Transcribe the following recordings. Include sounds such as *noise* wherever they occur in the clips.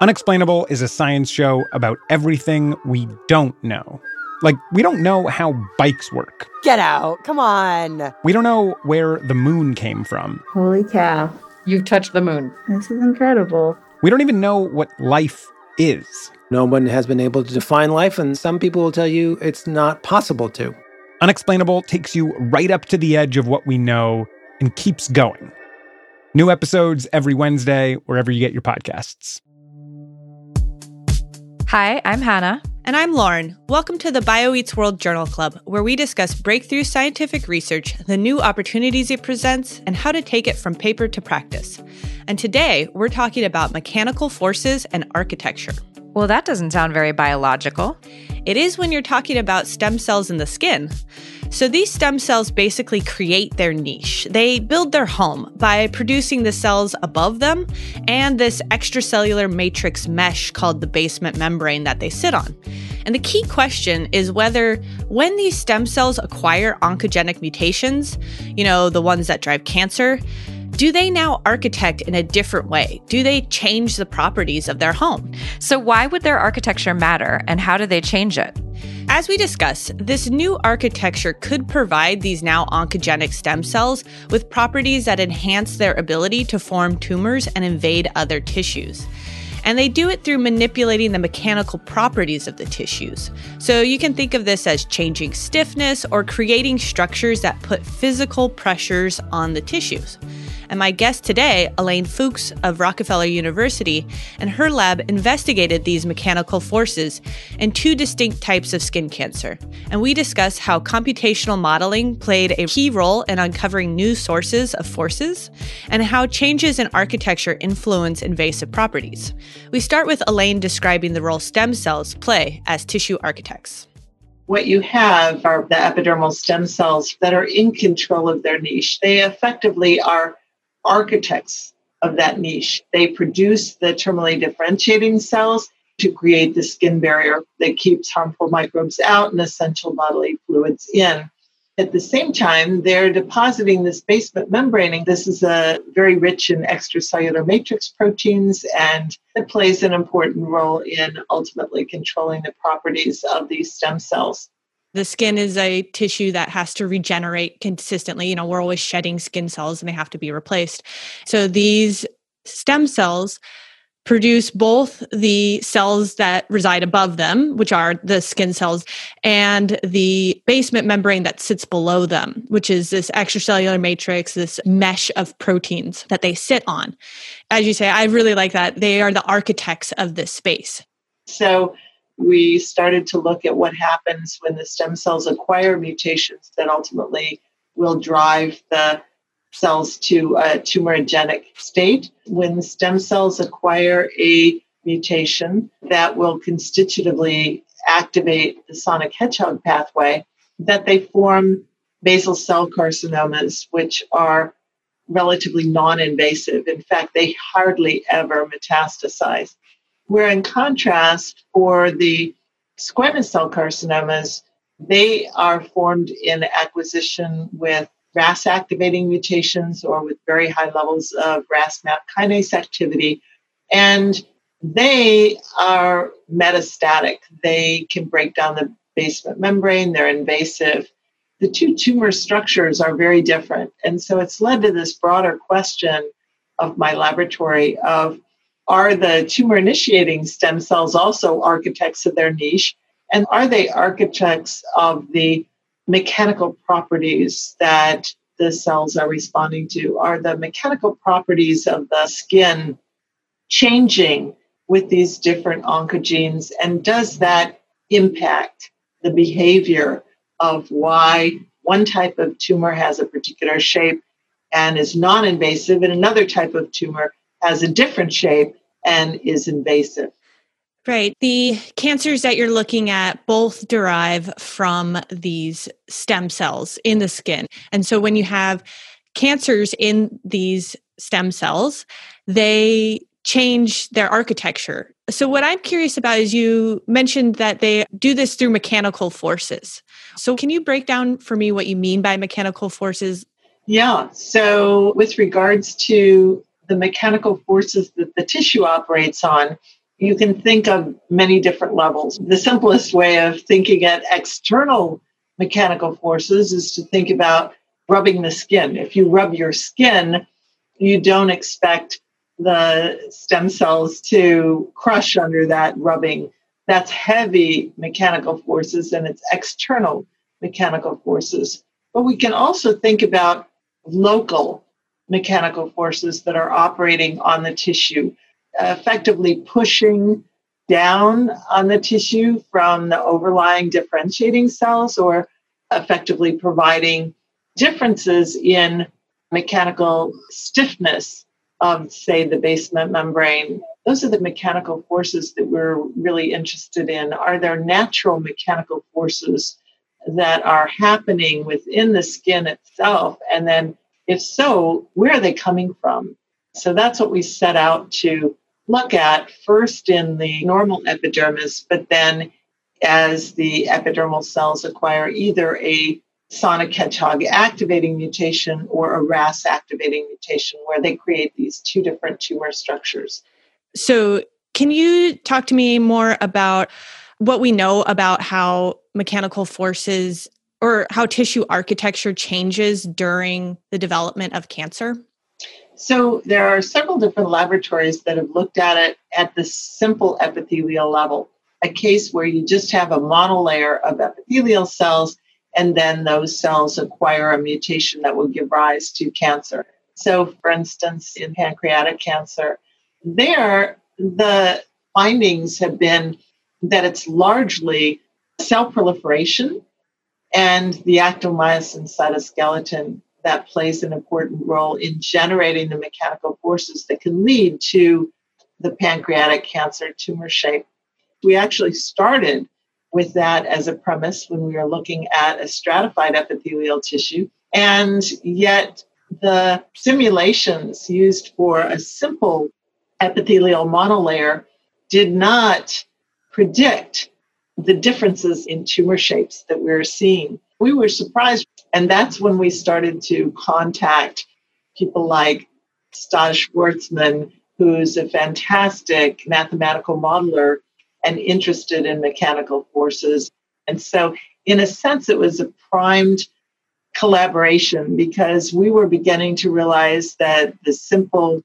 Unexplainable is a science show about everything we don't know. Like, we don't know how bikes work. Get out. Come on. We don't know where the moon came from. Holy cow. You've touched the moon. This is incredible. We don't even know what life is. No one has been able to define life, and some people will tell you it's not possible to. Unexplainable takes you right up to the edge of what we know and keeps going. New episodes every Wednesday, wherever you get your podcasts. Hi, I'm Hannah. And I'm Lauren. Welcome to the BioEats World Journal Club, where we discuss breakthrough scientific research, the new opportunities it presents, and how to take it from paper to practice. And today, we're talking about mechanical forces and architecture. Well, that doesn't sound very biological. It is when you're talking about stem cells in the skin. So these stem cells basically create their niche. They build their home by producing the cells above them and this extracellular matrix mesh called the basement membrane that they sit on. And the key question is whether when these stem cells acquire oncogenic mutations, you know, the ones that drive cancer, do they now architect in a different way? Do they change the properties of their home? So, why would their architecture matter and how do they change it? As we discuss, this new architecture could provide these now oncogenic stem cells with properties that enhance their ability to form tumors and invade other tissues. And they do it through manipulating the mechanical properties of the tissues. So you can think of this as changing stiffness or creating structures that put physical pressures on the tissues. And my guest today, Elaine Fuchs of Rockefeller University, and her lab investigated these mechanical forces in two distinct types of skin cancer. And we discuss how computational modeling played a key role in uncovering new sources of forces and how changes in architecture influence invasive properties. We start with Elaine describing the role stem cells play as tissue architects. what you have are the epidermal stem cells that are in control of their niche. They effectively are architects of that niche. They produce the terminally differentiating cells to create the skin barrier that keeps harmful microbes out and essential bodily fluids in. At the same time, they're depositing this basement membrane. and This is a very rich in extracellular matrix proteins, and it plays an important role in ultimately controlling the properties of these stem cells. The skin is a tissue that has to regenerate consistently. You know, we're always shedding skin cells and they have to be replaced. So these stem cells produce both the cells that reside above them, which are the skin cells, and the basement membrane that sits below them, which is this extracellular matrix, this mesh of proteins that they sit on. As you say, I really like that. They are the architects of this space. So we started to look at what happens when the stem cells acquire mutations that ultimately will drive the cells to a tumorigenic state. When stem cells acquire a mutation that will constitutively activate the sonic hedgehog pathway, that they form basal cell carcinomas, which are relatively non invasive. In fact, they hardly ever metastasize. Where, in contrast, for the squamous cell carcinomas, they are formed in acquisition with RAS activating mutations or with very high levels of RAS MAP kinase activity. And they are metastatic. They can break down the basement membrane, they're invasive. The two tumor structures are very different. And so it's led to this broader question of my laboratory of are the tumor initiating stem cells also architects of their niche? And are they architects of the mechanical properties that the cells are responding to? Are the mechanical properties of the skin changing with these different oncogenes? And does that impact the behavior of why one type of tumor has a particular shape and is non invasive, and another type of tumor has a different shape and is invasive. Right. The cancers that you're looking at both derive from these stem cells in the skin. And so when you have cancers in these stem cells, they change their architecture. So, what I'm curious about is you mentioned that they do this through mechanical forces. So, can you break down for me what you mean by mechanical forces? Yeah. So, with regards to the mechanical forces that the tissue operates on, you can think of many different levels. The simplest way of thinking at external mechanical forces is to think about rubbing the skin. If you rub your skin, you don't expect the stem cells to crush under that rubbing. That's heavy mechanical forces and it's external mechanical forces. But we can also think about local mechanical forces that are operating on the tissue, effectively pushing down on the tissue from the overlying differentiating cells or effectively providing differences in mechanical stiffness of, say, the basement membrane. Those are the mechanical forces that we're really interested in. Are there natural mechanical forces that are happening within the skin itself? And then, if so, where are they coming from? So that's what we set out to look at first in the normal epidermis, but then as the epidermal cells acquire either a sonic hedgehog activating mutation or a RAS activating mutation, where they create these two different tumor structures. So, can you talk to me more about what we know about how mechanical forces or how tissue architecture changes during the development of cancer? So, there are several different laboratories that have looked at it at the simple epithelial level. A case where you just have a monolayer of epithelial cells and then those cells acquire a mutation that will give rise to cancer. So, for instance, in pancreatic cancer, there the findings have been that it's largely cell proliferation and the actomyosin cytoskeleton that plays an important role in generating the mechanical forces that can lead to the pancreatic cancer tumor shape. We actually started with that as a premise when we were looking at a stratified epithelial tissue. And yet, the simulations used for a simple epithelial monolayer did not predict the differences in tumor shapes that we were seeing. We were surprised. And that's when we started to contact people like Stas Schwartzman, who's a fantastic mathematical modeler and interested in mechanical forces. And so, in a sense, it was a primed collaboration because we were beginning to realize that the simple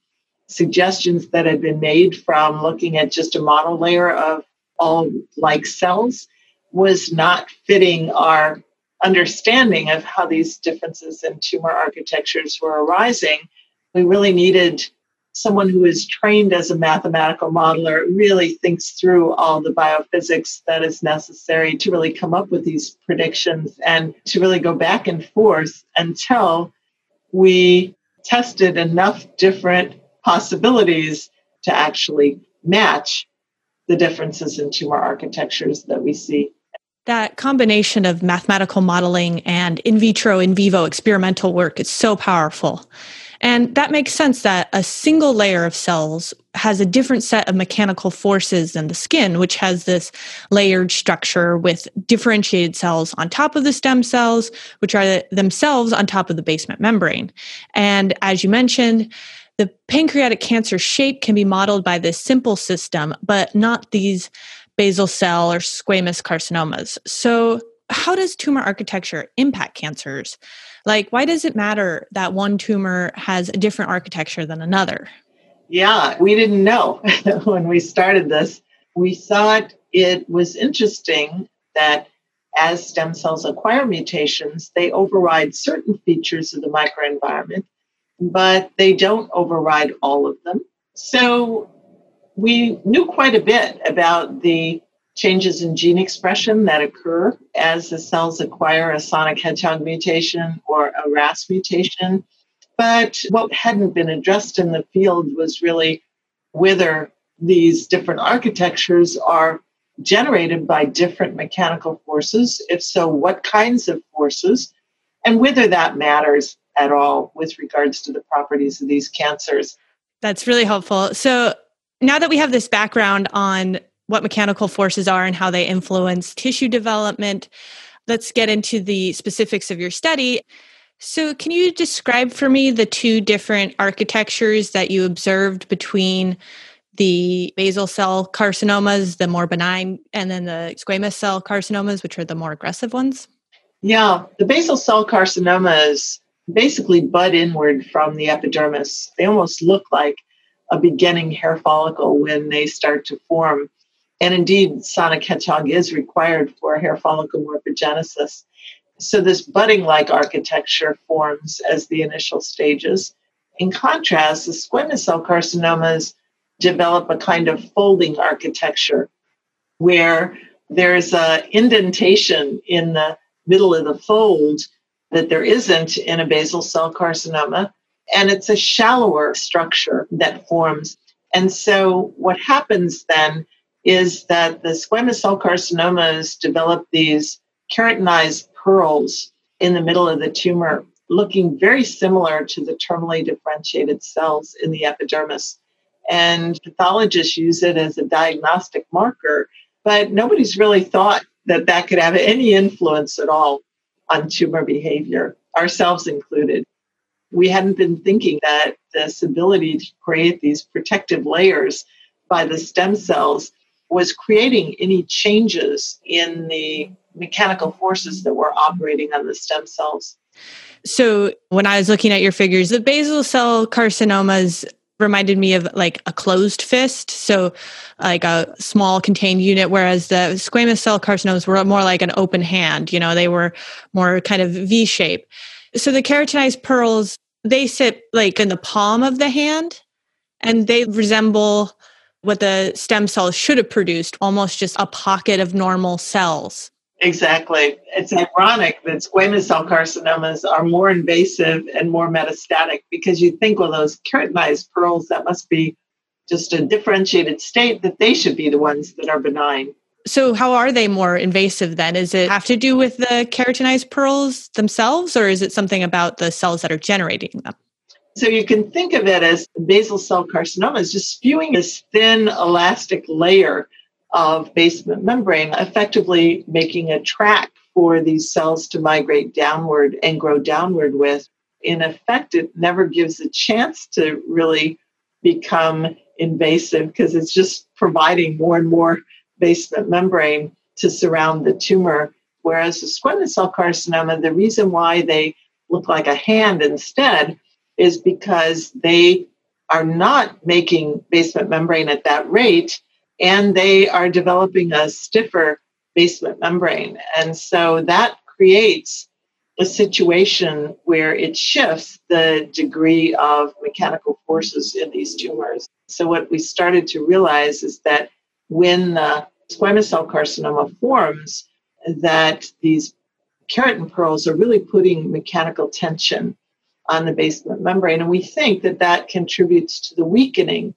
suggestions that had been made from looking at just a model layer of all like cells was not fitting our understanding of how these differences in tumor architectures were arising. We really needed someone who is trained as a mathematical modeler really thinks through all the biophysics that is necessary to really come up with these predictions and to really go back and forth until we tested enough different possibilities to actually match the differences in tumor architectures that we see. That combination of mathematical modeling and in vitro, in vivo experimental work is so powerful. And that makes sense that a single layer of cells has a different set of mechanical forces than the skin, which has this layered structure with differentiated cells on top of the stem cells, which are themselves on top of the basement membrane. And as you mentioned, the pancreatic cancer shape can be modeled by this simple system, but not these basal cell or squamous carcinomas. So, how does tumor architecture impact cancers? Like, why does it matter that one tumor has a different architecture than another? Yeah, we didn't know *laughs* when we started this. We thought it was interesting that as stem cells acquire mutations, they override certain features of the microenvironment, but they don't override all of them. So we knew quite a bit about the changes in gene expression that occur as the cells acquire a sonic hedgehog mutation or a RAS mutation. But what hadn't been addressed in the field was really whether these different architectures are generated by different mechanical forces. If so, what kinds of forces, and whether that matters at all with regards to the properties of these cancers. That's really helpful. So now that we have this background on what mechanical forces are and how they influence tissue development, let's get into the specifics of your study. So, can you describe for me the two different architectures that you observed between the basal cell carcinomas, the more benign, and then the squamous cell carcinomas, which are the more aggressive ones? Yeah, the basal cell carcinomas basically bud inward from the epidermis. They almost look like a beginning hair follicle when they start to form. And indeed, sonic hedgehog is required for hair follicle morphogenesis. So, this budding like architecture forms as the initial stages. In contrast, the squamous cell carcinomas develop a kind of folding architecture where there's an indentation in the middle of the fold that there isn't in a basal cell carcinoma. And it's a shallower structure that forms. And so what happens then is that the squamous cell carcinomas develop these keratinized pearls in the middle of the tumor, looking very similar to the terminally differentiated cells in the epidermis. And pathologists use it as a diagnostic marker, but nobody's really thought that that could have any influence at all on tumor behavior, ourselves included. We hadn't been thinking that this ability to create these protective layers by the stem cells was creating any changes in the mechanical forces that were operating on the stem cells. So, when I was looking at your figures, the basal cell carcinomas reminded me of like a closed fist so like a small contained unit whereas the squamous cell carcinomas were more like an open hand you know they were more kind of v shape so the keratinized pearls they sit like in the palm of the hand and they resemble what the stem cells should have produced almost just a pocket of normal cells Exactly. It's ironic that squamous cell carcinomas are more invasive and more metastatic because you think, well, those keratinized pearls, that must be just a differentiated state, that they should be the ones that are benign. So, how are they more invasive then? Is it have to do with the keratinized pearls themselves, or is it something about the cells that are generating them? So, you can think of it as basal cell carcinoma is just spewing this thin elastic layer of basement membrane, effectively making a track for these cells to migrate downward and grow downward with. In effect, it never gives a chance to really become invasive because it's just providing more and more basement membrane to surround the tumor. Whereas the squamous cell carcinoma, the reason why they look like a hand instead is because they are not making basement membrane at that rate and they are developing a stiffer basement membrane. And so that creates a situation where it shifts the degree of mechanical forces in these tumors. So, what we started to realize is that when the squamous cell carcinoma forms, that these keratin pearls are really putting mechanical tension on the basement membrane. And we think that that contributes to the weakening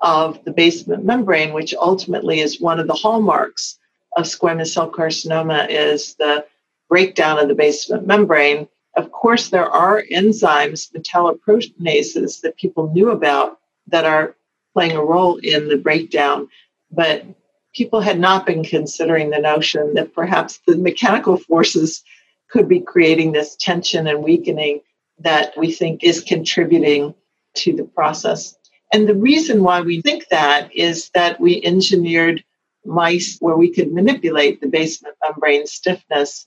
of the basement membrane, which ultimately is one of the hallmarks of squamous cell carcinoma, is the breakdown of the basement membrane. Of course, there are enzymes, metalloproteinases, that people knew about that are playing a role in the breakdown, but people had not been considering the notion that perhaps the mechanical forces could be creating this tension and weakening that we think is contributing to the process. And the reason why we think that is that we engineered mice where we could manipulate the basement membrane stiffness.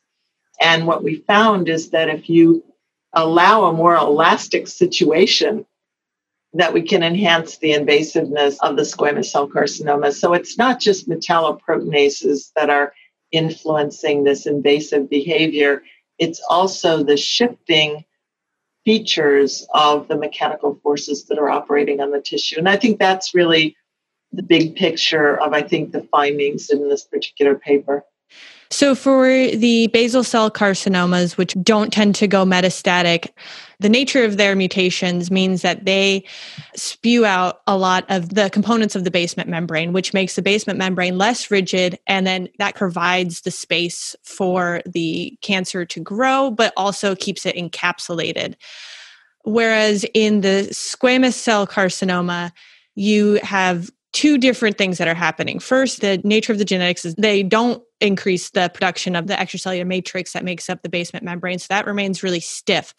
And what we found is that if you allow a more elastic situation, that we can enhance the invasiveness of the squamous cell carcinoma. So it's not just metalloproteinases that are influencing this invasive behavior, it's also the shifting features of the mechanical forces that are operating on the tissue. And I think that's really the big picture of, I think, the findings in this particular paper. So, for the basal cell carcinomas, which don't tend to go metastatic, the nature of their mutations means that they spew out a lot of the components of the basement membrane, which makes the basement membrane less rigid. And then that provides the space for the cancer to grow, but also keeps it encapsulated. Whereas in the squamous cell carcinoma, you have two different things that are happening. First, the nature of the genetics is they don't increase the production of the extracellular matrix that makes up the basement membrane. So that remains really stiff.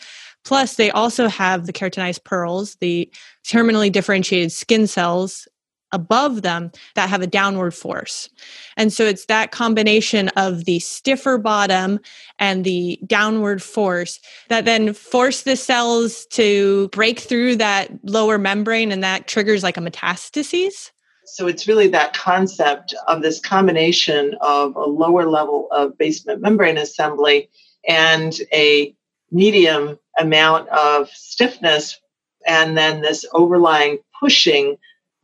Plus, they also have the keratinized pearls, the terminally differentiated skin cells above them that have a downward force. And so it's that combination of the stiffer bottom and the downward force that then force the cells to break through that lower membrane and that triggers like a metastasis. So it's really that concept of this combination of a lower level of basement membrane assembly and a medium amount of stiffness and then this overlying pushing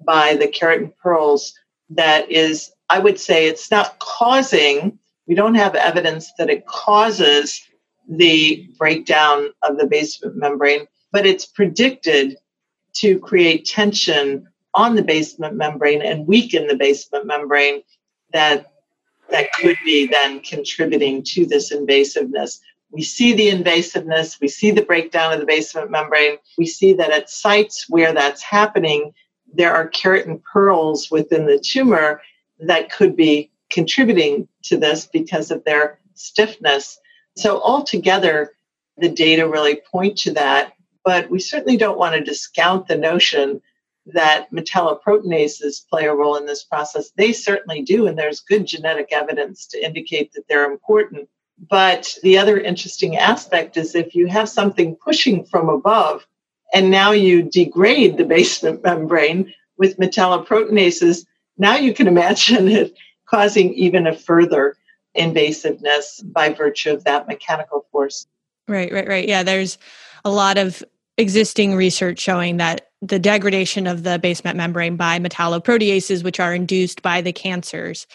by the keratin pearls that is, I would say, it's not causing, we don't have evidence that it causes the breakdown of the basement membrane, but it's predicted to create tension on the basement membrane and weaken the basement membrane that that could be then contributing to this invasiveness. We see the invasiveness, we see the breakdown of the basement membrane, we see that at sites where that's happening, there are keratin pearls within the tumor that could be contributing to this because of their stiffness. So, altogether, the data really point to that, but we certainly don't want to discount the notion that metalloproteinases play a role in this process. They certainly do, and there's good genetic evidence to indicate that they're important. But the other interesting aspect is if you have something pushing from above, and now you degrade the basement membrane with metalloproteinases, now you can imagine it causing even a further invasiveness by virtue of that mechanical force. Right, right, right. Yeah, there's a lot of existing research showing that the degradation of the basement membrane by metalloproteases, which are induced by the cancers,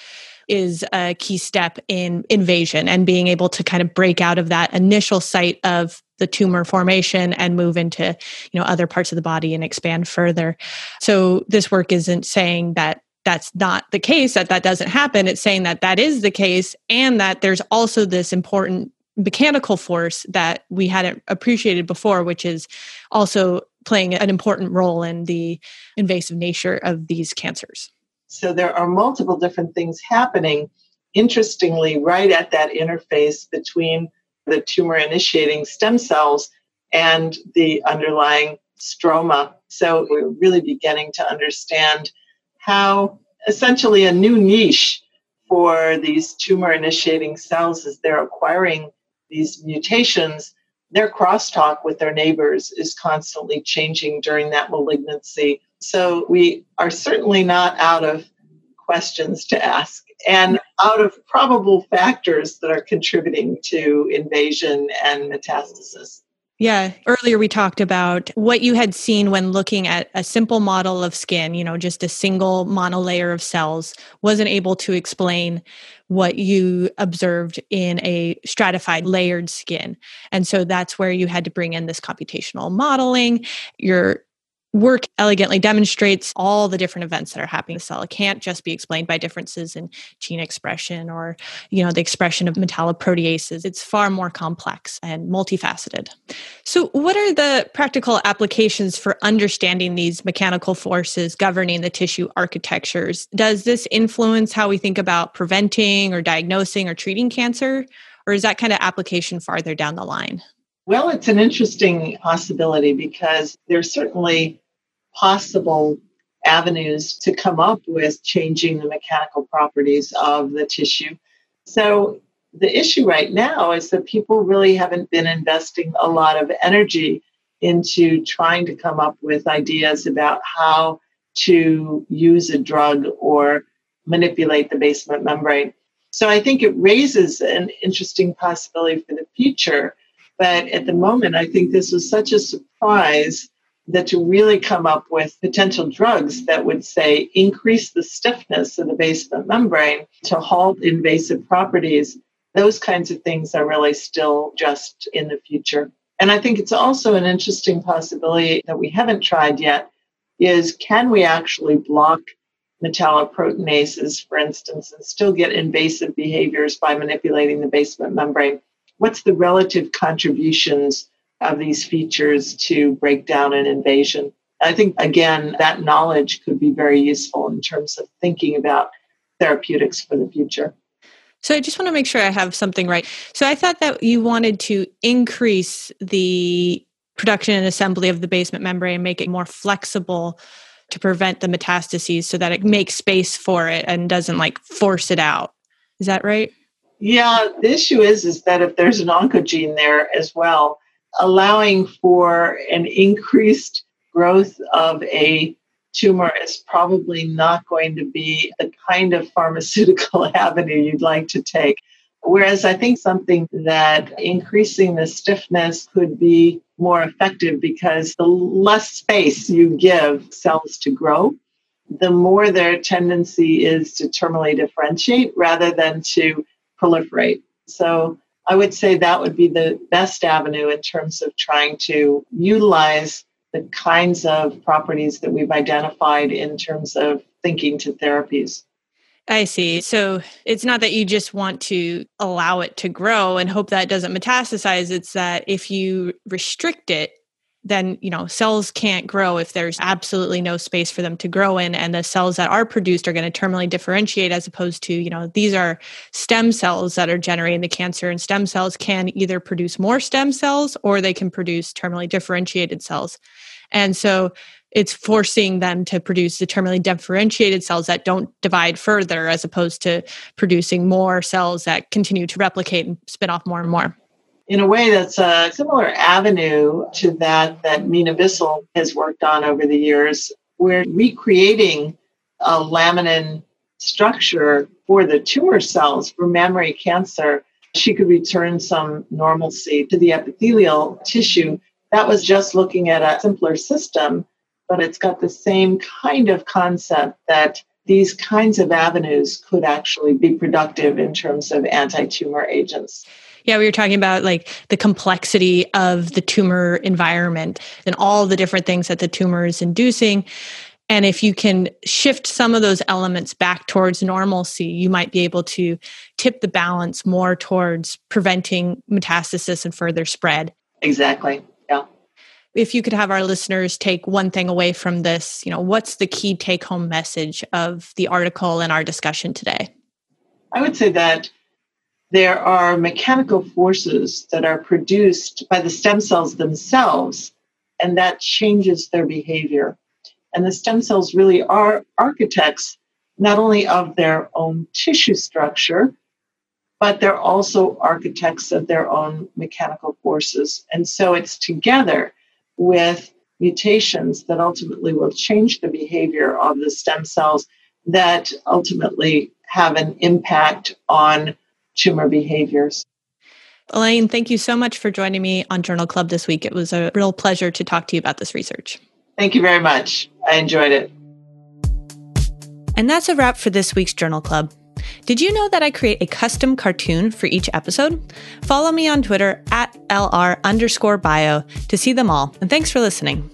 is a key step in invasion and being able to kind of break out of that initial site of the tumor formation and move into you know other parts of the body and expand further. So this work isn't saying that that's not the case that that doesn't happen. It's saying that that is the case and that there's also this important mechanical force that we hadn't appreciated before which is also playing an important role in the invasive nature of these cancers so there are multiple different things happening interestingly right at that interface between the tumor initiating stem cells and the underlying stroma. So we're really beginning to understand how essentially a new niche for these tumor initiating cells as they're acquiring these mutations, their crosstalk with their neighbors is constantly changing during that malignancy. So we are certainly not out of questions to ask and out of probable factors that are contributing to invasion and metastasis. Yeah. Earlier, we talked about what you had seen when looking at a simple model of skin, you know, just a single monolayer of cells, wasn't able to explain what you observed in a stratified layered skin. And so that's where you had to bring in this computational modeling. You're work elegantly demonstrates all the different events that are happening in the cell. It can't just be explained by differences in gene expression or, you know, the expression of metalloproteases. It's far more complex and multifaceted. So, what are the practical applications for understanding these mechanical forces governing the tissue architectures? Does this influence how we think about preventing or diagnosing or treating cancer? Or is that kind of application farther down the line? Well, it's an interesting possibility because there's certainly possible avenues to come up with changing the mechanical properties of the tissue. So the issue right now is that people really haven't been investing a lot of energy into trying to come up with ideas about how to use a drug or manipulate the basement membrane. So I think it raises an interesting possibility for the future. But at the moment, I think this was such a surprise that to really come up with potential drugs that would say increase the stiffness of the basement membrane to halt invasive properties those kinds of things are really still just in the future. And I think it's also an interesting possibility that we haven't tried yet is can we actually block metalloproteinases, for instance, and still get invasive behaviors by manipulating the basement membrane? What's the relative contributions of these features to break down an invasion? I think, again, that knowledge could be very useful in terms of thinking about therapeutics for the future. So I just want to make sure I have something right. So I thought that you wanted to increase the production and assembly of the basement membrane, make it more flexible to prevent the metastases so that it makes space for it and doesn't like force it out. Is that right? Yeah, the issue is is that if there's an oncogene there as well, allowing for an increased growth of a tumor is probably not going to be the kind of pharmaceutical *laughs* avenue you'd like to take. Whereas I think something that increasing the stiffness could be more effective because the less space you give cells to grow, the more their tendency is to terminally differentiate rather than to proliferate. So I would say that would be the best avenue in terms of trying to utilize the kinds of properties that we've identified in terms of thinking to therapies. I see. So it's not that you just want to allow it to grow and hope that doesn't metastasize. It's that if you restrict it, then you know cells can't grow if there's absolutely no space for them to grow in. And the cells that are produced are going to terminally differentiate as opposed to you know these are stem cells that are generating the cancer. And stem cells can either produce more stem cells or they can produce terminally differentiated cells. And so it's forcing them to produce the terminally differentiated cells that don't divide further as opposed to producing more cells that continue to replicate and spin off more and more in a way that's a similar avenue to that that Mina Bissell has worked on over the years. We're recreating a laminin structure for the tumor cells for mammary cancer. She could return some normalcy to the epithelial tissue. That was just looking at a simpler system, but it's got the same kind of concept that these kinds of avenues could actually be productive in terms of anti tumor agents. Yeah, we were talking about like the complexity of the tumor environment and all the different things that the tumor is inducing. And if you can shift some of those elements back towards normalcy, you might be able to tip the balance more towards preventing metastasis and further spread. Exactly. Yeah. If you could have our listeners take one thing away from this, you know, what's the key take home message of the article and our discussion today? I would say that there are mechanical forces that are produced by the stem cells themselves, and that changes their behavior. And the stem cells really are architects not only of their own tissue structure, but they're also architects of their own mechanical forces. And so it's together with mutations that ultimately will change the behavior of the stem cells that ultimately have an impact on tumor behaviors. Elaine, thank you so much for joining me on Journal Club this week. It was a real pleasure to talk to you about this research. Thank you very much. I enjoyed it. And that's a wrap for this week's Journal Club. Did you know that I create a custom cartoon for each episode? Follow me on Twitter at LR underscore bio to see them all. And thanks for listening.